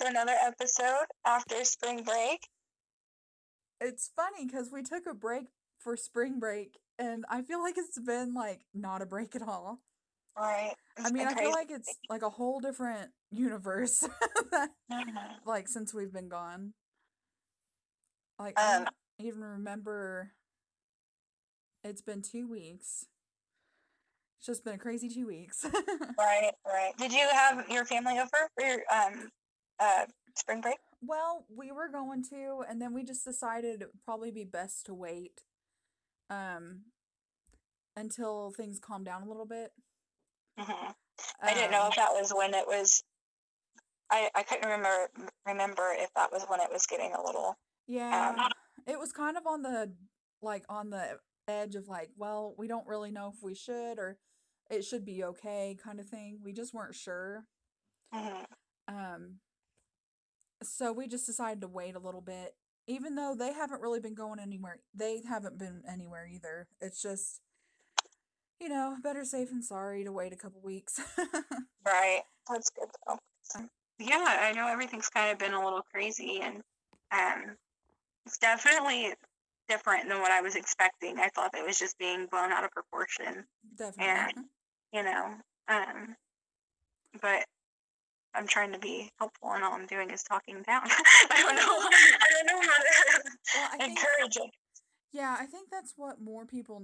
to another episode after spring break. It's funny because we took a break for spring break, and I feel like it's been like not a break at all. Right. I mean, I feel like it's like a whole different universe, that- Mhm. like since we've been gone. Like I Um, don't even remember. It's been two weeks. It's just been a crazy two weeks. Right, right. Did you have your family over for your um uh spring break? Well, we were going to, and then we just decided probably be best to wait um until things calm down a little bit. hmm I didn't know Um, if that was when it was. I I couldn't remember remember if that was when it was getting a little. yeah, it was kind of on the like on the edge of like, well, we don't really know if we should or it should be okay kind of thing. We just weren't sure. Mhm. Um so we just decided to wait a little bit even though they haven't really been going anywhere. They haven't been anywhere either. It's just you know, better safe than sorry to wait a couple weeks. Right. That's good though. Yeah, I know everything's kind of been a little crazy, and um, it's definitely different than what I was expecting. I thought it was just being blown out of proportion. Definitely. And, you know. Um, but I'm trying to be helpful, and all I'm doing is talking down. I don't know. I don't know how to Well, encourage it. yeah, I think that's what more people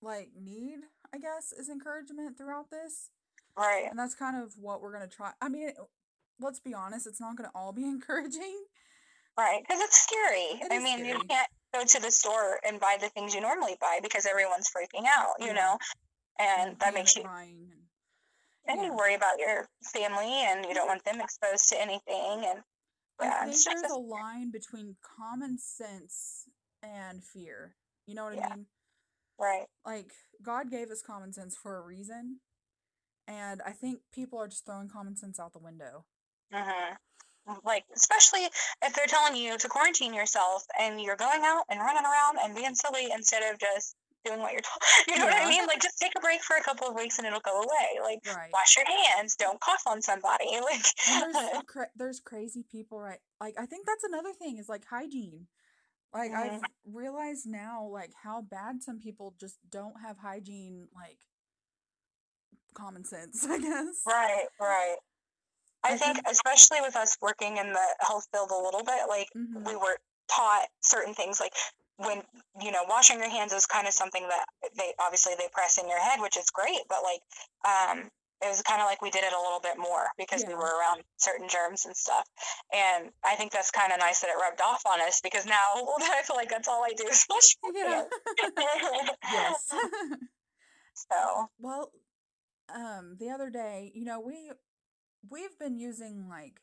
like need, I guess, is encouragement throughout this. Right. And that's kind of what we're going to try. I mean, it, let's be honest, it's not going to all be encouraging. Right. Because it's scary. It I mean, you can't go to the store and buy the things you normally buy because everyone's freaking out. You Yeah. know, and that makes you. buying and you worry about your family, and you don't want them exposed to anything. And yeah, I think there's a- line between common sense and fear. You know what Yeah. I mean? right. Like God gave us common sense for a reason, and I think people are just throwing common sense out the window. hmm Like, especially if they're telling you to quarantine yourself and you're going out and running around and being silly instead of just doing what you're told. You know what I mean? Like, just take a break for a couple of weeks and it'll go away. Like, Right. wash your hands. Don't cough on somebody. Like, And there's cra- there's crazy people, right? Like I think that's another thing is like hygiene. Like I've Mhm. realized now, like how bad some people just don't have hygiene, like common sense. I guess. right, right. I, I think, think- especially with us working in the health field a little bit, like, Mhm. we were taught certain things like when you know washing your hands is kind of something that they obviously they press in your head which is great but like um it was kind of like we did it a little bit more because we were around certain germs and stuff and i think that's kind of nice that it rubbed off on us because now i feel like that's all i do is wash Yeah. yes. so well, um, the other day, you know, we we've been using like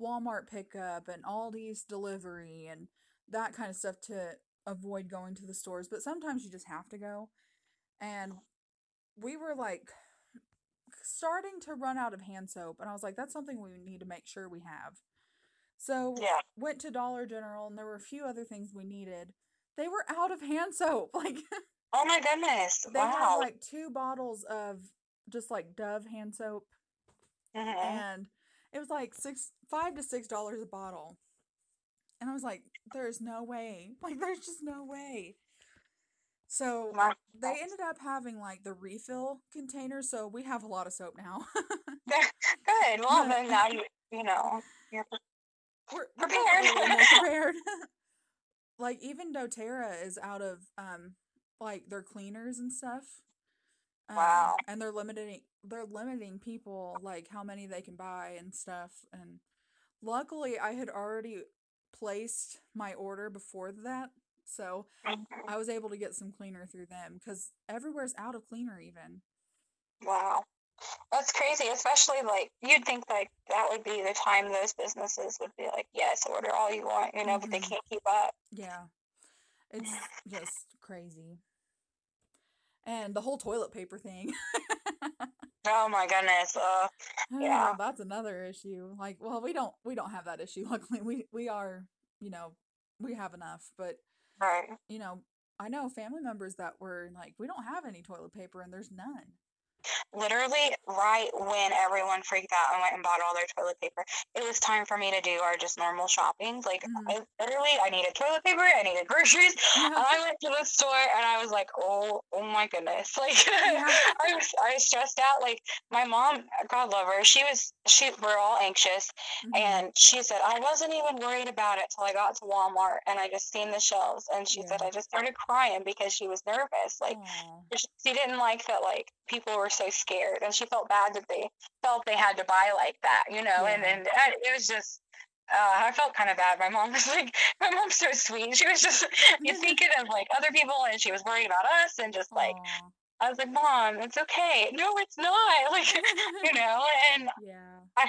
Walmart pickup and Aldi's delivery and that kind of stuff to avoid going to the stores, but sometimes you just have to go. And we were like starting to run out of hand soap, and I was like, that's something we need to make sure we have. So yeah went to Dollar General, and there were a few other things we needed. They were out of hand soap. Like oh my goodness they had like two bottles of just like Dove hand soap, Mhm. and it was like six, five to six dollars a bottle. And I was like, "There's no way! Like, there's just no way." So they ended up having like the refill container, so we have a lot of soap now. good well then now you you know you're we're, we're Prepared. definitely a little more prepared. like even DoTerra is out of um like their cleaners and stuff. Um, Wow. And they're limiting they're limiting people like how many they can buy and stuff. And luckily, I had already placed my order before that, so. I was able to get some cleaner through them because everywhere's out of cleaner even. Wow. That's crazy, especially like you'd think like that would be the time those businesses would be like, yes, order all you want, you know, but they Mhm. can't keep up. Yeah. It's just crazy. And the whole toilet paper thing. Oh my goodness. Uh, Yeah. Oh, that's another issue. Like, well, we don't we don't have that issue. Luckily, we we are, you know, we have enough, but right. you know, I know family members that were like, we don't have any toilet paper and there's none. Literally right when everyone freaked out and went and bought all their toilet paper, it was time for me to do our just normal shopping. Like mm. I literally, I needed toilet paper, I needed groceries, yeah. and I went to the store and I was like, oh, oh my goodness, like yeah. I was, I was stressed out. Like my mom, God love her, she was, she, we're all anxious, mm-hmm. and she said I wasn't even worried about it till I got to Walmart and I just seen the shelves, and she yeah. said I just started crying because she was nervous, like she didn't like that, like people were so scared, and she felt bad that they felt they had to buy like that, you know, yeah. and and it was just. Uh, I felt kind of bad. My mom was like, my mom's so sweet. She was just you thinking of like other people, and she was worried about us, and just like Aww. I was like, Mom, it's okay. No, it's not. Like, you know, and yeah. I,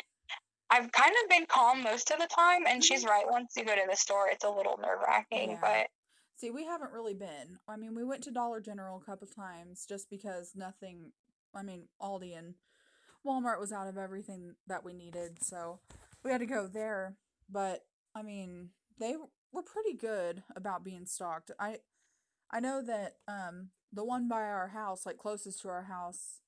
I've kind of been calm most of the time, and she's mm-hmm. right. Once you go to the store, it's a little nerve wracking, yeah. but. See, we haven't really been. I mean, we went to Dollar General a couple times just because nothing. I mean, Aldi and Walmart was out of everything that we needed, so we had to go there. But I mean, they were pretty good about being stocked. I I know that um the one by our house, like closest to our house,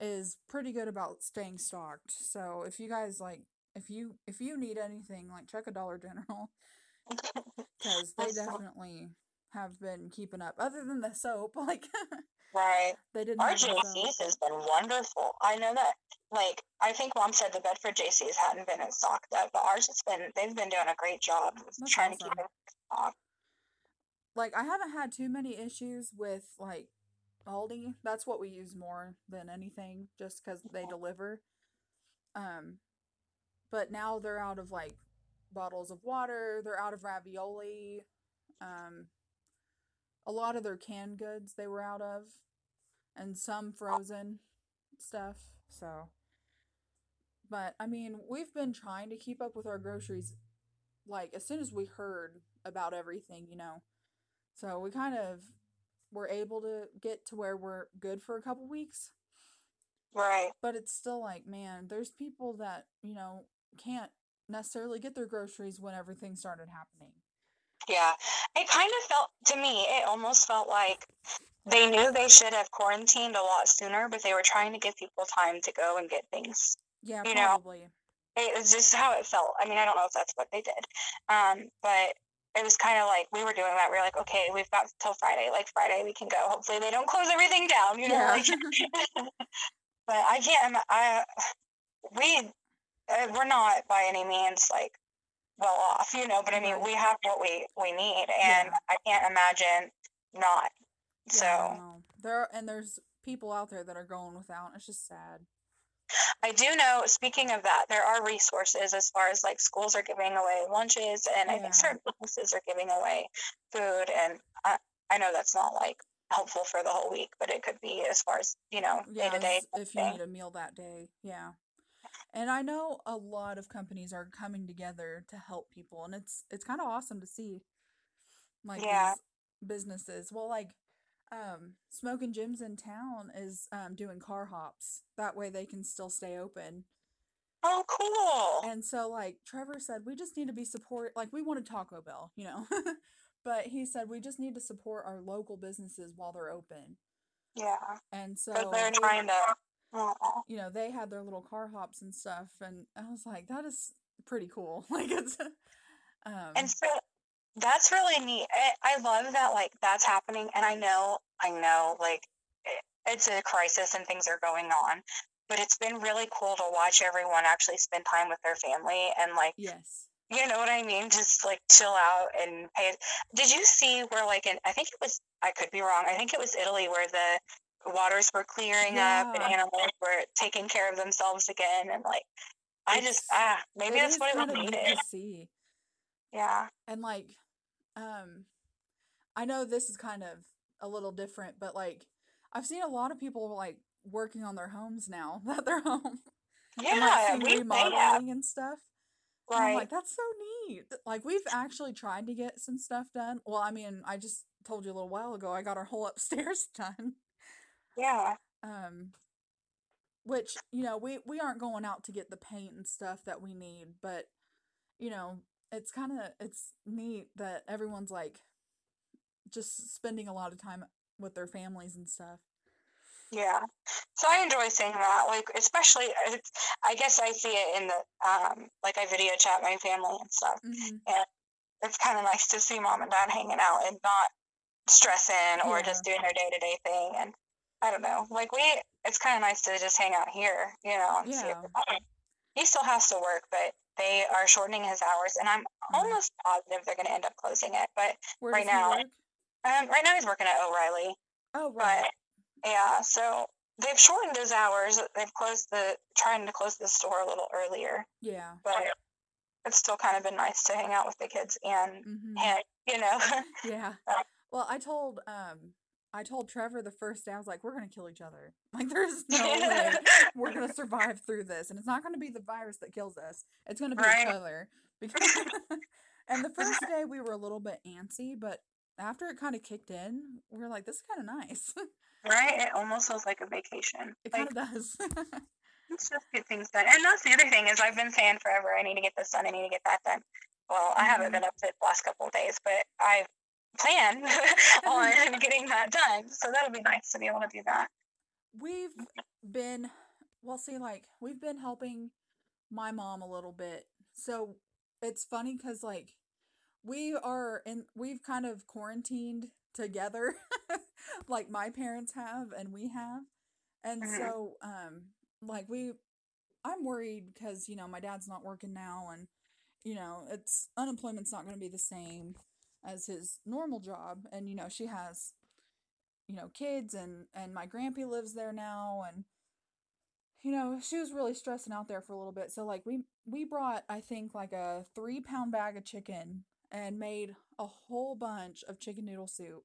is pretty good about staying stocked. So if you guys like, if you if you need anything, like check a Dollar General, because they definitely have been keeping up. Other than the soap, like right, they didn't. Our JC's has been wonderful. I know that. Like I think Mom said the Bedford JC's hadn't been in stock yet, but ours has been. They've been doing a great job trying awesome. to keep it stock like I haven't had too many issues with like Aldi. That's what we use more than anything, just because they deliver. Um, but now they're out of like bottles of water. They're out of ravioli. Um, a lot of their canned goods they were out of, and some frozen stuff. So, but I mean, we've been trying to keep up with our groceries. Like as soon as we heard about everything, you know, so we kind of were able to get to where we're good for a couple weeks. Right. But it's still like, man, there's people that, you know, can't necessarily get their groceries when everything started happening. Yeah. It kind of felt, to me, it almost felt like they knew they should have quarantined a lot sooner, but they were trying to give people time to go and get things. Yeah, you probably. Know? It was just how it felt. I mean, I don't know if that's what they did. Um, but it was kind of like we were doing that. We were like, okay, we've got till Friday. Like Friday, we can go. Hopefully, they don't close everything down. You know, yeah. but I can't. I we uh, we're not by any means like well off, you know. But I mean, we have what we we need, and yeah. I can't imagine not. So yeah, there and there's people out there that are going without. It's just sad. I do know, speaking of that, there are resources as far as like schools are giving away lunches, and yeah. I think certain businesses are giving away food. And I, I know that's not like helpful for the whole week, but it could be as far as, you know, day to day. If you need a meal that day. Yeah. And I know a lot of companies are coming together to help people, and it's it's kind of awesome to see, like yeah. businesses. Well, like um, Smoking Gyms in town is um, doing car hops. That way they can still stay open. Oh, cool. And so, like, Trevor said, we just need to be support. Like, we wanted Taco Bell, you know? but he said, we just need to support our local businesses while they're open. Yeah. And so they're trying to, you know, they had their little car hops and stuff. And I was like, that is pretty cool. like, it's, um, and so that's really neat. I, I love that like that's happening, and I know I know like it, it's a crisis and things are going on, but it's been really cool to watch everyone actually spend time with their family and like yes. You know what I mean? Just like chill out and pay. Did you see where like in I think it was I could be wrong. I think it was Italy where the waters were clearing yeah. up and animals were taking care of themselves again and like I it's, just ah maybe that's what it needed. To see. Yeah. And like um I know this is kind of a little different, but like I've seen a lot of people like working on their homes now that they're home. Yeah, and, like, remodeling and stuff. Right. Like that's so neat. Like we've actually tried to get some stuff done. Well, I mean, I just told you a little while ago I got our whole upstairs done. Yeah. Um which, you know, we we aren't going out to get the paint and stuff that we need, but you know, it's kind of it's neat that everyone's like just spending a lot of time with their families and stuff. Yeah. So I enjoy seeing that. Like, especially, I guess I see it in the, um, like I video chat my family and stuff. Mm-hmm. And it's kind of nice to see mom and dad hanging out and not stressing or yeah. just doing their day to day thing. And I don't know, like we, it's kind of nice to just hang out here, you know. yeah. He still has to work, but they are shortening his hours, and I'm almost positive they're going to end up closing it. But Where right now, um, right now he's working at O'Reilly. Oh, right. But, yeah, so they've shortened his hours. They've closed the trying to close the store a little earlier. Yeah. But it's still kind of been nice to hang out with the kids and mm-hmm. and you know. yeah. Well, I told um I told Trevor the first day I was like, we're gonna kill each other. Like, there's no way we're gonna survive through this, and it's not gonna be the virus that kills us. It's gonna be right. each other. Because and the first day we were a little bit antsy, but after it kind of kicked in, we were like, this is kind of nice. right? It almost feels like a vacation. It like, kind of does. let's just get things done. And that's the other thing is I've been saying forever, I need to get this done. I need to get that done. Well, I haven't mm-hmm. been up to the last couple of days, but I plan on getting that done. So that'll be nice to be able to do that. We've been, well, see, like, we've been helping my mom a little bit. So it's funny because, like, we are in, we've kind of quarantined together, like my parents have and we have. And mm-hmm. so, um, like, we, I'm worried because, you know, my dad's not working now and, you know, it's unemployment's not going to be the same as his normal job and you know she has you know kids and and my grandpa lives there now and you know she was really stressing out there for a little bit. So like we we brought i think like a three pound bag of chicken and made a whole bunch of chicken noodle soup.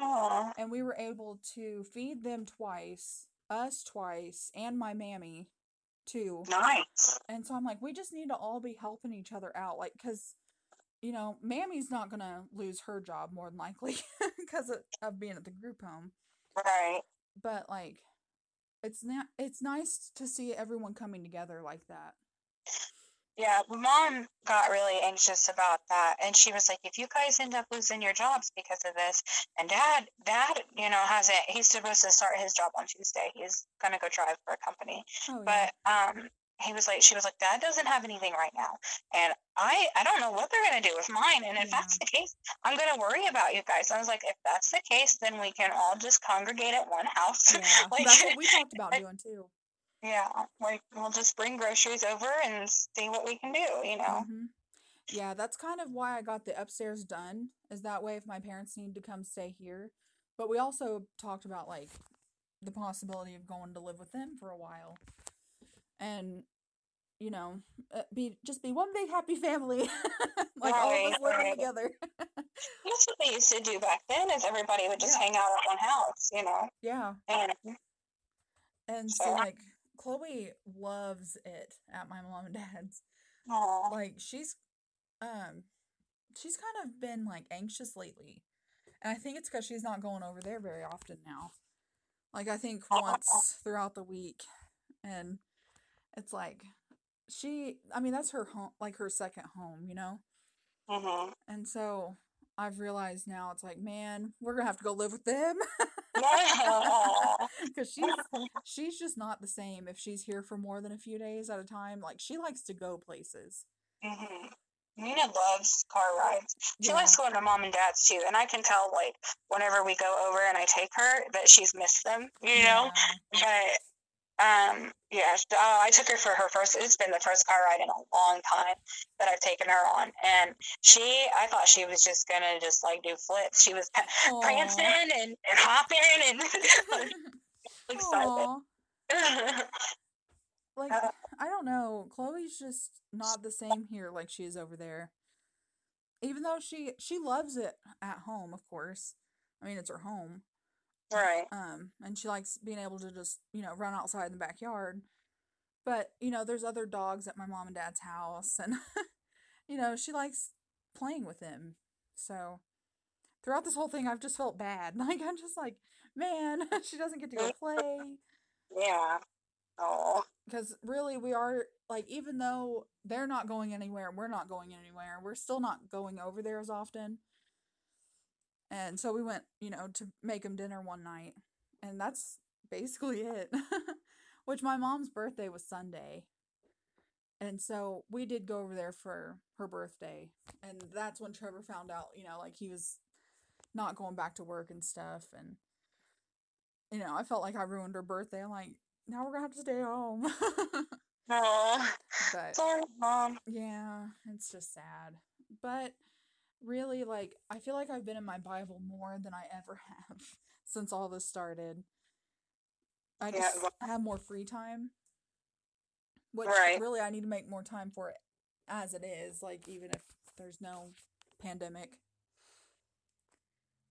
Aww. and we were able to feed them twice us twice and my mammy too. Nice. And so i'm like we just need to all be helping each other out like because you know, Mammy's not going to lose her job more than likely because of, of being at the group home. Right. But like it's not it's nice to see everyone coming together like that. Yeah, mom got really anxious about that and she was like if you guys end up losing your jobs because of this and dad dad, you know, hasn't he's supposed to start his job on Tuesday. He's going to go drive for a company. Oh, yeah. But um he was like, she was like, Dad doesn't have anything right now, and I, I don't know what they're gonna do with mine. And if yeah. that's the case, I'm gonna worry about you guys. And I was like, if that's the case, then we can all just congregate at one house. Yeah, like, that's what we talked about doing too. Yeah, like we'll just bring groceries over and see what we can do. You know. Mm-hmm. Yeah, that's kind of why I got the upstairs done. Is that way if my parents need to come stay here. But we also talked about like the possibility of going to live with them for a while and you know, uh, be just be one big happy family, like right, all of us living right. together. That's what they used to do back then. Is everybody would just yeah. hang out at one house, you know? Yeah. And and so, so like Chloe loves it at my mom and dad's. Aww. Like she's, um, she's kind of been like anxious lately, and I think it's because she's not going over there very often now. Like I think once throughout the week, and it's like she I mean that's her home like her second home, you know? Mm-hmm. And so I've realized now it's like, man, we're gonna have to go live with them. Because she's she's just not the same if she's here for more than a few days at a time. Like she likes to go places. Mm-hmm. Nina loves car rides. She yeah. likes going to mom and dad's too, and I can tell like whenever we go over and I take her that she's missed them, you know. Yeah. But um, yeah, uh, I took her for her first. It's been the first car ride in a long time that I've taken her on, and she, I thought she was just gonna just like do flips. She was Aww. prancing and, and hopping and excited. like uh, I don't know, Chloe's just not the same here like she is over there. Even though she she loves it at home, of course. I mean, it's her home. Right. Um, and she likes being able to just, you know, run outside in the backyard. But, you know, there's other dogs at my mom and dad's house and you know, she likes playing with them. So throughout this whole thing I've just felt bad. Like I'm just like, man, she doesn't get to go play. Yeah. Oh. Because really we are like even though they're not going anywhere, we're not going anywhere, we're still not going over there as often. And so we went, you know, to make him dinner one night. And that's basically it. Which my mom's birthday was Sunday. And so we did go over there for her birthday. And that's when Trevor found out, you know, like he was not going back to work and stuff. And, you know, I felt like I ruined her birthday. I'm like, now we're going to have to stay home. Oh, but sorry, mom. yeah, it's just sad. But really, like, I feel like I've been in my Bible more than I ever have since all this started. I Yeah, just well- have more free time. Which Right. really I need to make more time for it as it is, like even if there's no pandemic.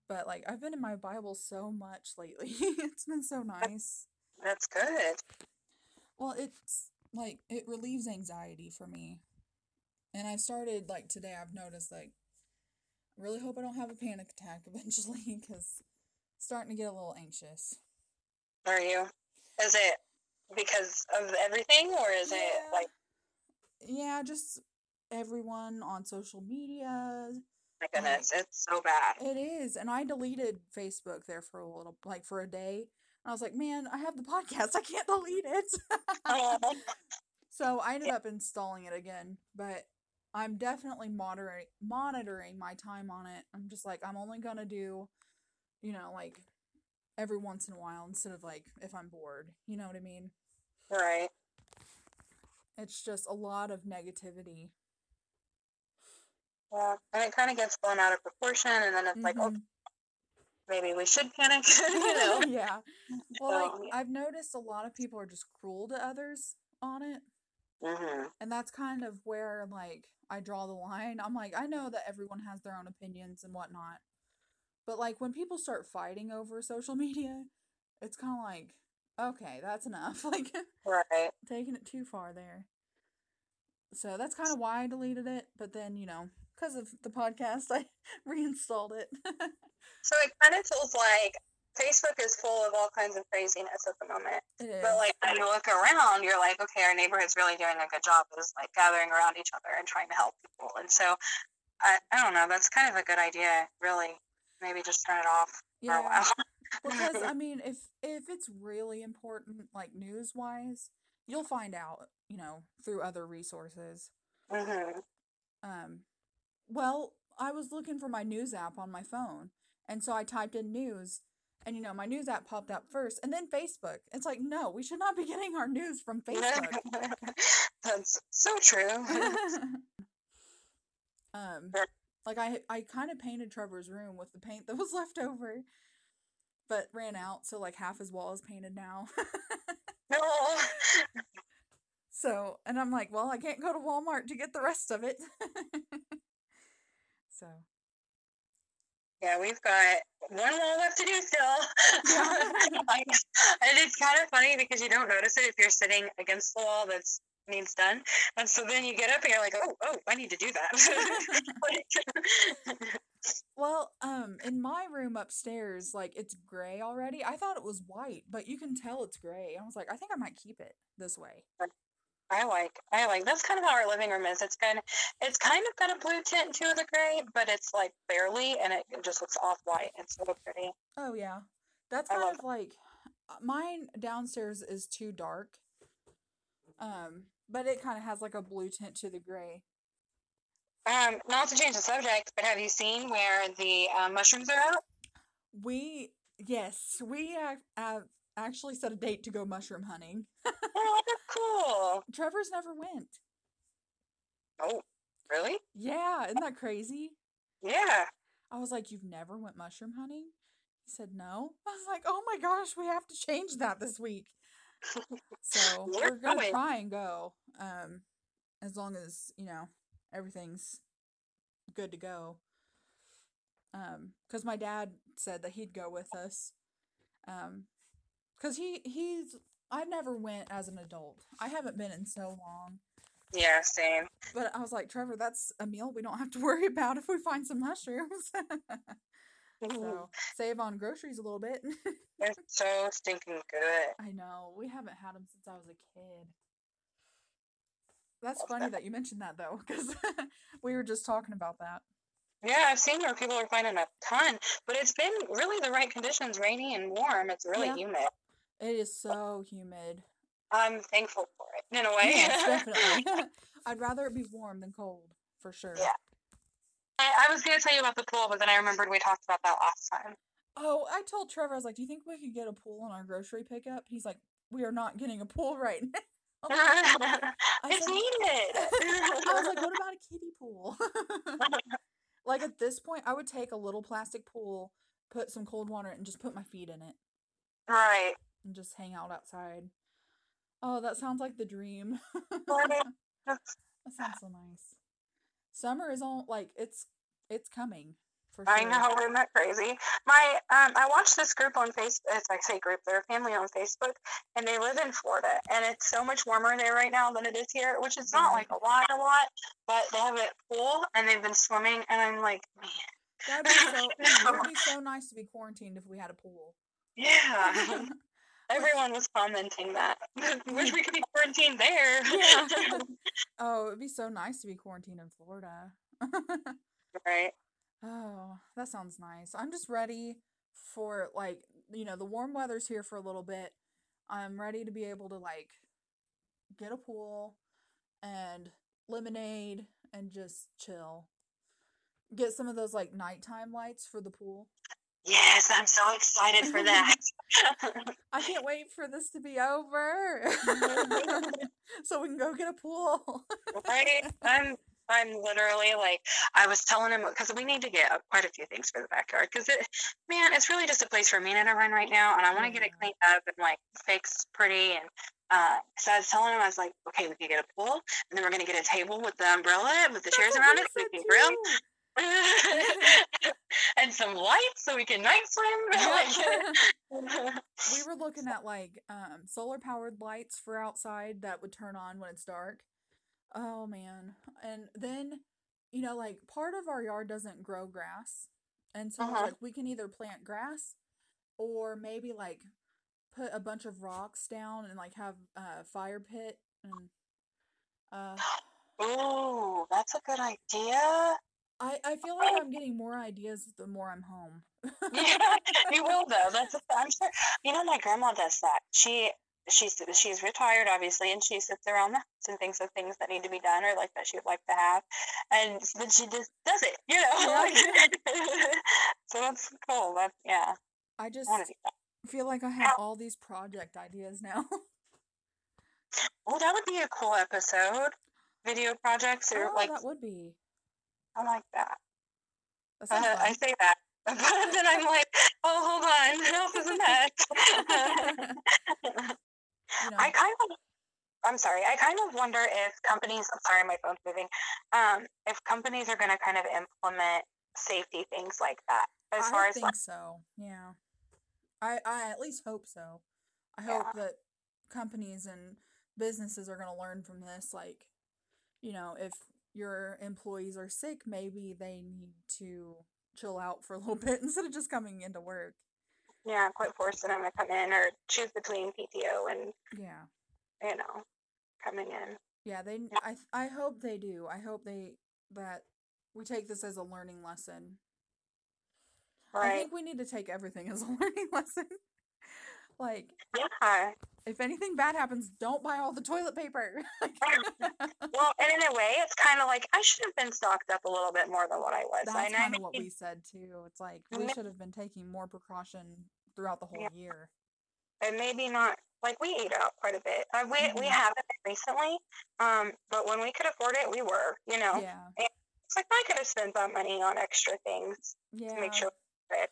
But like I've been in my Bible so much lately. it's been so nice. That's good. Well, it's like it relieves anxiety for me. And I've started like today I've noticed like I really hope I don't have a panic attack eventually cuz starting to get a little anxious. Are you? Is it because of everything, or is it like Yeah, just everyone on social media. my goodness, it's so bad? It is. And I deleted Facebook there for a little like for a day. And I was like, "Man, I have the podcast. I can't delete it." So I ended up installing it again, but I'm definitely monitoring monitoring my time on it. I'm just like I'm only gonna do, you know, like every once in a while instead of like if I'm bored. You know what I mean? right. It's just a lot of negativity. Yeah, and it kind of gets blown out of proportion, and then it's like, oh, maybe we should panic. you know? yeah. Well, So, like I've noticed a lot of people are just cruel to others on it. Hmm And that's kind of where like I draw the line. I'm like, I know that everyone has their own opinions and whatnot. But like when people start fighting over social media, it's kind of like, okay, that's enough. Like Right. taking it too far there. So that's kind of why I deleted it. But then, you know, because of the podcast, I reinstalled it. So it kind of feels like Facebook is full of all kinds of craziness at the moment. But like when you look around, you're like, okay, our neighborhood's really doing a good job of like gathering around each other and trying to help people. And so I, I don't know, that's kind of a good idea, really. Maybe just turn it off for a while. because I mean, if if it's really important, like news wise, you'll find out, you know, through other resources. hmm Um, well, I was looking for my news app on my phone, and so I typed in news, and you know, my news app popped up first, and then Facebook. It's like, no, we should not be getting our news from Facebook. that's so true. um, like I I kind of painted Trevor's room with the paint that was left over, but ran out, so like half his wall is painted now. no. So, and I'm like, well, I can't go to Walmart to get the rest of it. so, Yeah, we've got one wall left to do still. Like, and it's kind of funny because you don't notice it if you're sitting against the wall that's needs done. And so then you get up and you're like, oh, oh, I need to do that. Well, um, in my room upstairs, like it's gray already. I thought it was white, but you can tell it's gray. I was like, I think I might keep it this way. I like, I like. That's kind of how our living room is. It's kind of, it's kind of got a blue tint to the gray, but it's like barely, and it just looks off white. It's so pretty. Oh yeah, that's kind of like uh, mine downstairs is too dark. Um, but it kind of has like a blue tint to the gray. Um, not to change the subject, but have you seen where the um, mushrooms are out? We yes, we have, have actually set a date to go mushroom hunting. Oh, that's cool. Trevor's never went. Oh, really? Yeah, isn't that crazy? Yeah. I was like, "You've never went mushroom hunting?" He said, "No." I was like, "Oh my gosh, we have to change that this week." So We're gonna going. try and go, um, as long as you know everything's good to go. Um, because my dad said that he'd go with us, um, because he he's I never went as an adult. I haven't been in so long. Yeah, same. But I was like, Trevor, that's a meal we don't have to worry about if we find some mushrooms. so mm-hmm. save on groceries a little bit. They're so stinking good. I know. We haven't had them since I was a kid. That's funny bad. that you mentioned that though, because we were just talking about that. Yeah, I've seen where people are finding a ton, but it's been really the right conditions, rainy and warm. It's really Yeah. humid. It is so humid. I'm thankful for it in a way. Yes, definitely. I'd rather it be warm than cold, for sure. Yeah. I, I was going to tell you about the pool, but then I remembered we talked about that last time. Oh, I told Trevor, I was like, do you think we could get a pool on our grocery pickup? He's like, we are not getting a pool right now. it's said- needed. I was like, what about a kiddie pool? like at this point, I would take a little plastic pool, put some cold water, and just put my feet in it right. And just hang out outside. Oh, that sounds like the dream. That sounds so nice. Summer is all like it's it's coming for sure. I know, isn't that crazy? My, um, I watched this group on Facebook. It's I say group, they're a family on Facebook, and they live in Florida, and it's so much warmer there right now than it is here, which is not like a lot, a lot, but they have a pool and they've been swimming, and I'm like, man, That'd be so it would be so nice to be quarantined if we had a pool. yeah. Everyone was commenting that. Wish we could be quarantined there. Yeah. oh, it'd be so nice to be quarantined in Florida. right. Oh, that sounds nice. I'm just ready for like, you know, the warm weather's here for a little bit. I'm ready to be able to like get a pool and lemonade and just chill. Get some of those like nighttime lights for the pool. Yes, I'm so excited for that. I can't wait for this to be over. so we can go get a pool. right? I'm I'm literally like I was telling him because we need to get uh, quite a few things for the backyard because it man it's really just a place for me to run right now and I want to get it cleaned up and like fixed pretty and uh, so I was telling him I was like okay we can get a pool and then we're gonna get a table with the umbrella with the chairs around it so we can grill. and some lights so we can night swim we were looking at like um solar powered lights for outside that would turn on when it's dark. Oh man. And then you know like part of our yard doesn't grow grass. And so Uh-huh. like we can either plant grass or maybe like put a bunch of rocks down and like have a fire pit and uh Ooh, that's a good idea. I I feel like I'm getting more ideas the more I'm home. yeah, you will though. That's a, I'm sure. You know, my grandma does that. She she's she's retired, obviously, and she sits around the house and thinks of things that need to be done or like that she'd like to have, and then she just does it. You know, Yeah. so that's cool. That's yeah. I just I want to do that. feel like I have all these project ideas now. Well, that would be a cool episode. Video projects or oh, like that would be. I like that. Uh, I say that, but then I'm like, oh, hold on, else is next. you know, I kind of, I'm sorry, I kind of wonder if companies, I'm sorry, my phone's moving, um, if companies are going to kind of implement safety things like that as I far as think like, so. Yeah. I I at least hope so. I Yeah. hope that companies and businesses are going to learn from this like you know, if your employees are sick, maybe they need to chill out for a little bit instead of just coming into work. yeah, quit forcing them to come in or choose between PTO and, Yeah. you know, coming in. Yeah, they I I hope they do. I hope they that we take this as a learning lesson. Right. I think we need to take everything as a learning lesson. Like Yeah. if anything bad happens, don't buy all the toilet paper. Well, and in a way, it's kind of like I should have been stocked up a little bit more than what I was. That's I kind of what we said too. It's like we should have been taking more precaution throughout the whole Yeah. year. and maybe not like we eat out quite a bit. Uh, we we Mhm. haven't recently, um, but when we could afford it, we were. You know, Yeah. it's like I could have spent that money on extra things Yeah. to make sure. And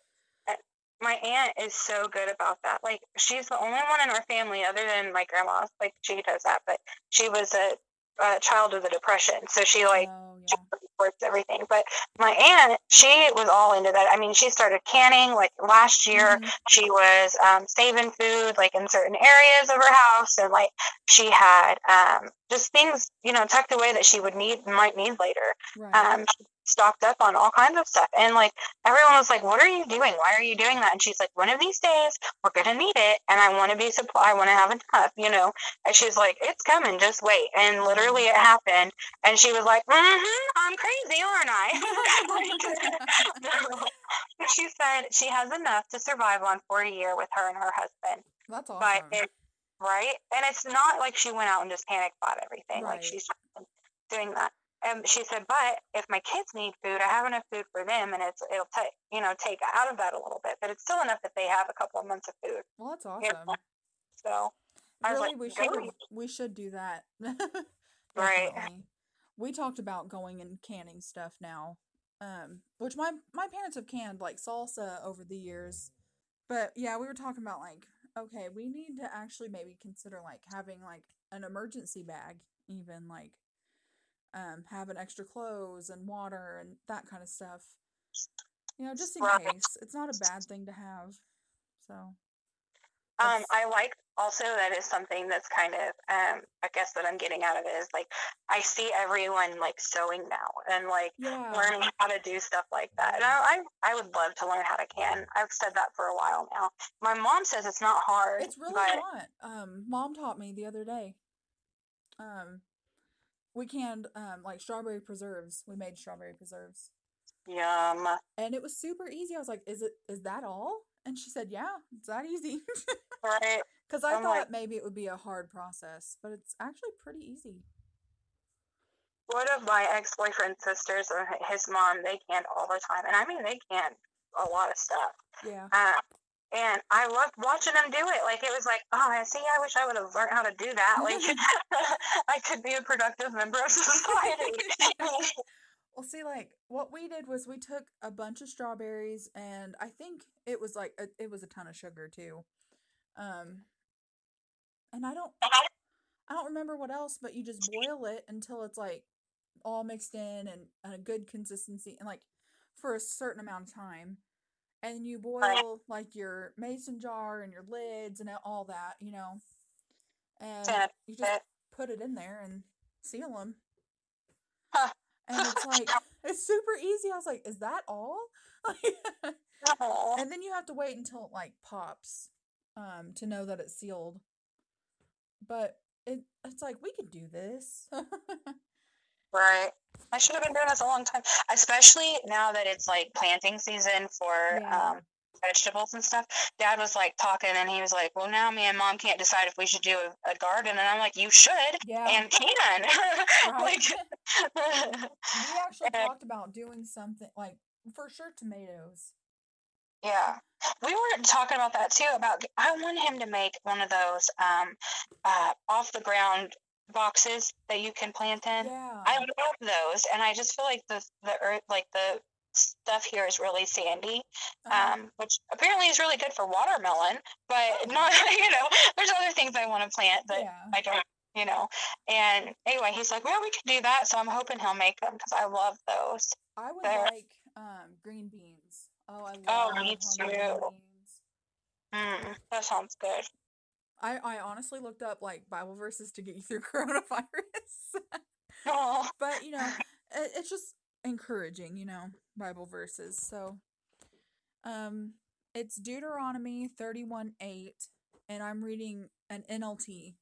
my aunt is so good about that. Like she's the only one in our family other than my grandma. Like she does that, but she was a, a child of the depression, so she like oh she yeah. reports everything. But my aunt, she was all into that. I mean, she started canning like last year. Mhm. She was um, saving food like in certain areas of her house, and like she had um, just things you know tucked away that she would need might need later. Right. Um, stocked up on all kinds of stuff, and like everyone was like, "What are you doing? Why are you doing that?" And she's like, "One of these days we're gonna need it, and I want to be supply. I want to have enough, you know." And she's like, "It's coming, just wait." And literally, it happened, and she was like, "Mm-hmm, I'm crazy, aren't I?" she said she has enough to survive on for a year with her and her husband. That's awesome. But it, right, and it's not like she went out and just panic bought everything. Like she's doing that. And she said, but if my kids need food, I have enough food for them, and it's it'll take you know take out of that a little bit, but it's still enough that they have a couple of months of food. well, that's you awesome. know? So I Really, like, we "Go." should we should do that. Right. We talked about going and canning stuff now. Um, which my my parents have canned like salsa over the years. But yeah, we were talking about like, okay, we need to actually maybe consider like having like an emergency bag, even like um having extra clothes and water and that kind of stuff. You know, just in Right. case. It's not a bad thing to have. So Um, I like also that is something that's kind of um, I guess that I'm getting out of it is like I see everyone like sewing now and like yeah. learning how to do stuff like that. And I, I I would love to learn how to can. I've said that for a while now. My mom says it's not hard. It's really but not. Um, mom taught me the other day. Um, we canned um like strawberry preserves. We made strawberry preserves, yum. and it was super easy. I was like, "Is it? Is that all?" And she said, "Yeah, it's that easy." Right. Because I I'm thought like- maybe it would be a hard process, but it's actually pretty easy. One of my ex boyfriend's sisters or his mom, they canned all the time. And I mean they canned a lot of stuff. Yeah. Uh, and I loved watching them do it. Like it was like, oh, I see. I wish I would have learned how to do that. Like I could be a productive member of society. Well, see, like what we did was we took a bunch of strawberries, and I think it was like a, it was a ton of sugar too. Um, and I don't, I don't remember what else, but you just boil it until it's like all mixed in and, and a good consistency, and like for a certain amount of time. And you boil like your mason jar and your lids and all that, you know. And you just put it in there and seal them. And it's like it's super easy. I was like, "Is that all?" And then you have to wait until it like pops, um, to know that it's sealed. But it it's like we could do this. Right. I should have been doing this a long time, especially now that it's like planting season for Yeah. um, vegetables and stuff. Dad was like talking, and he was like, "Well, now me and Mom can't decide if we should do a, a garden," and I'm like, "You should yeah, and can." like, we actually talked about doing something like for sure tomatoes. yeah, we were talking about that too. About I want him to make one of those um, uh, off the ground boxes that you can plant in. Yeah. I love those, and I just feel like the the earth, like the stuff here is really sandy, uh-huh. um, which apparently is really good for watermelon. But not, you know, there's other things I want to plant that yeah. I don't, you know. And anyway, he's like, well, we can do that, so I'm hoping he'll make them because I love those. I would there. like um green beans. Oh, I love Oh, me too. beans. Mm, that sounds good. I, I honestly looked up like Bible verses to get you through coronavirus. Oh, but you know, it, it's just encouraging, you know, Bible verses. So, um, it's Deuteronomy 31 8, and I'm reading an NLT.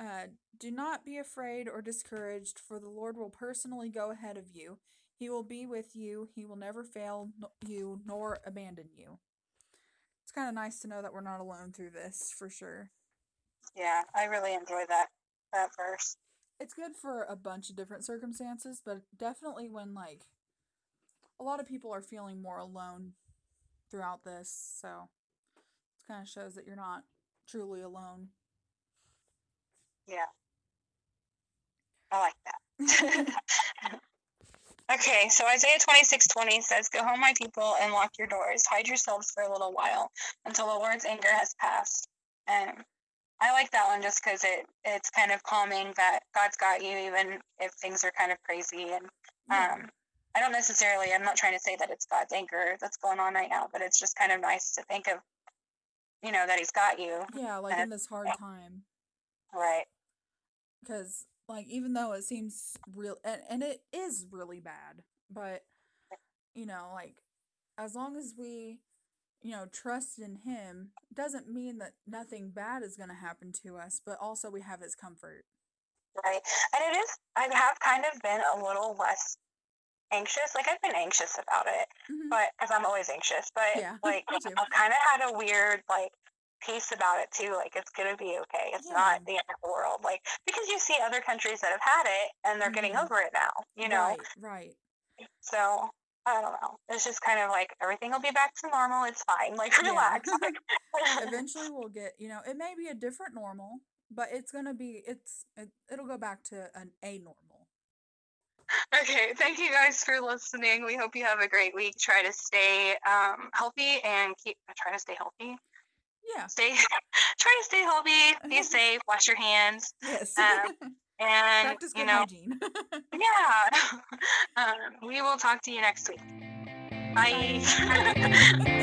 Uh, do not be afraid or discouraged, for the Lord will personally go ahead of you. He will be with you. He will never fail you nor abandon you. It's kind of nice to know that we're not alone through this, for sure. yeah, I really enjoy that that verse. it's good for a bunch of different circumstances, but definitely when like a lot of people are feeling more alone throughout this, so it kind of shows that you're not truly alone. Yeah, I like that. Okay, so Isaiah twenty six twenty says, Go home, my people, and lock your doors. Hide yourselves for a little while until the Lord's anger has passed. And I like that one just because it, it's kind of calming that God's got you, even if things are kind of crazy. And um, I don't necessarily, I'm not trying to say that it's God's anger that's going on right now, but it's just kind of nice to think of, you know, that He's got you. yeah, like in this hard time, Right. because like even though it seems real, and, and it is really bad, but you know, like as long as we you know trust in him doesn't mean that nothing bad is going to happen to us but also we have his comfort Right. And it is, I have kind of been a little less anxious. Like, I've been anxious about it. Mhm. but because I'm always anxious, but Yeah, like. I've kind of had a weird like peace about it too. Like it's gonna be okay. It's yeah. not the end of the world. Like because you see other countries that have had it and they're mm-hmm. getting over it now. You know. Right. Right. So I don't know. It's just kind of like everything will be back to normal. It's fine. Like relax. Yeah. Eventually, we'll get. You know, it may be a different normal, but it's gonna be. It's. It, it'll go back to an a normal. Okay, thank you guys for listening. We hope you have a great week. Try to stay um, healthy and keep. Try to stay healthy. Yeah. Stay. try to stay healthy. Be safe. Wash your hands. Yes. Um, and Practice you know, hygiene. yeah. Um, we will talk to you next week. Bye. Bye.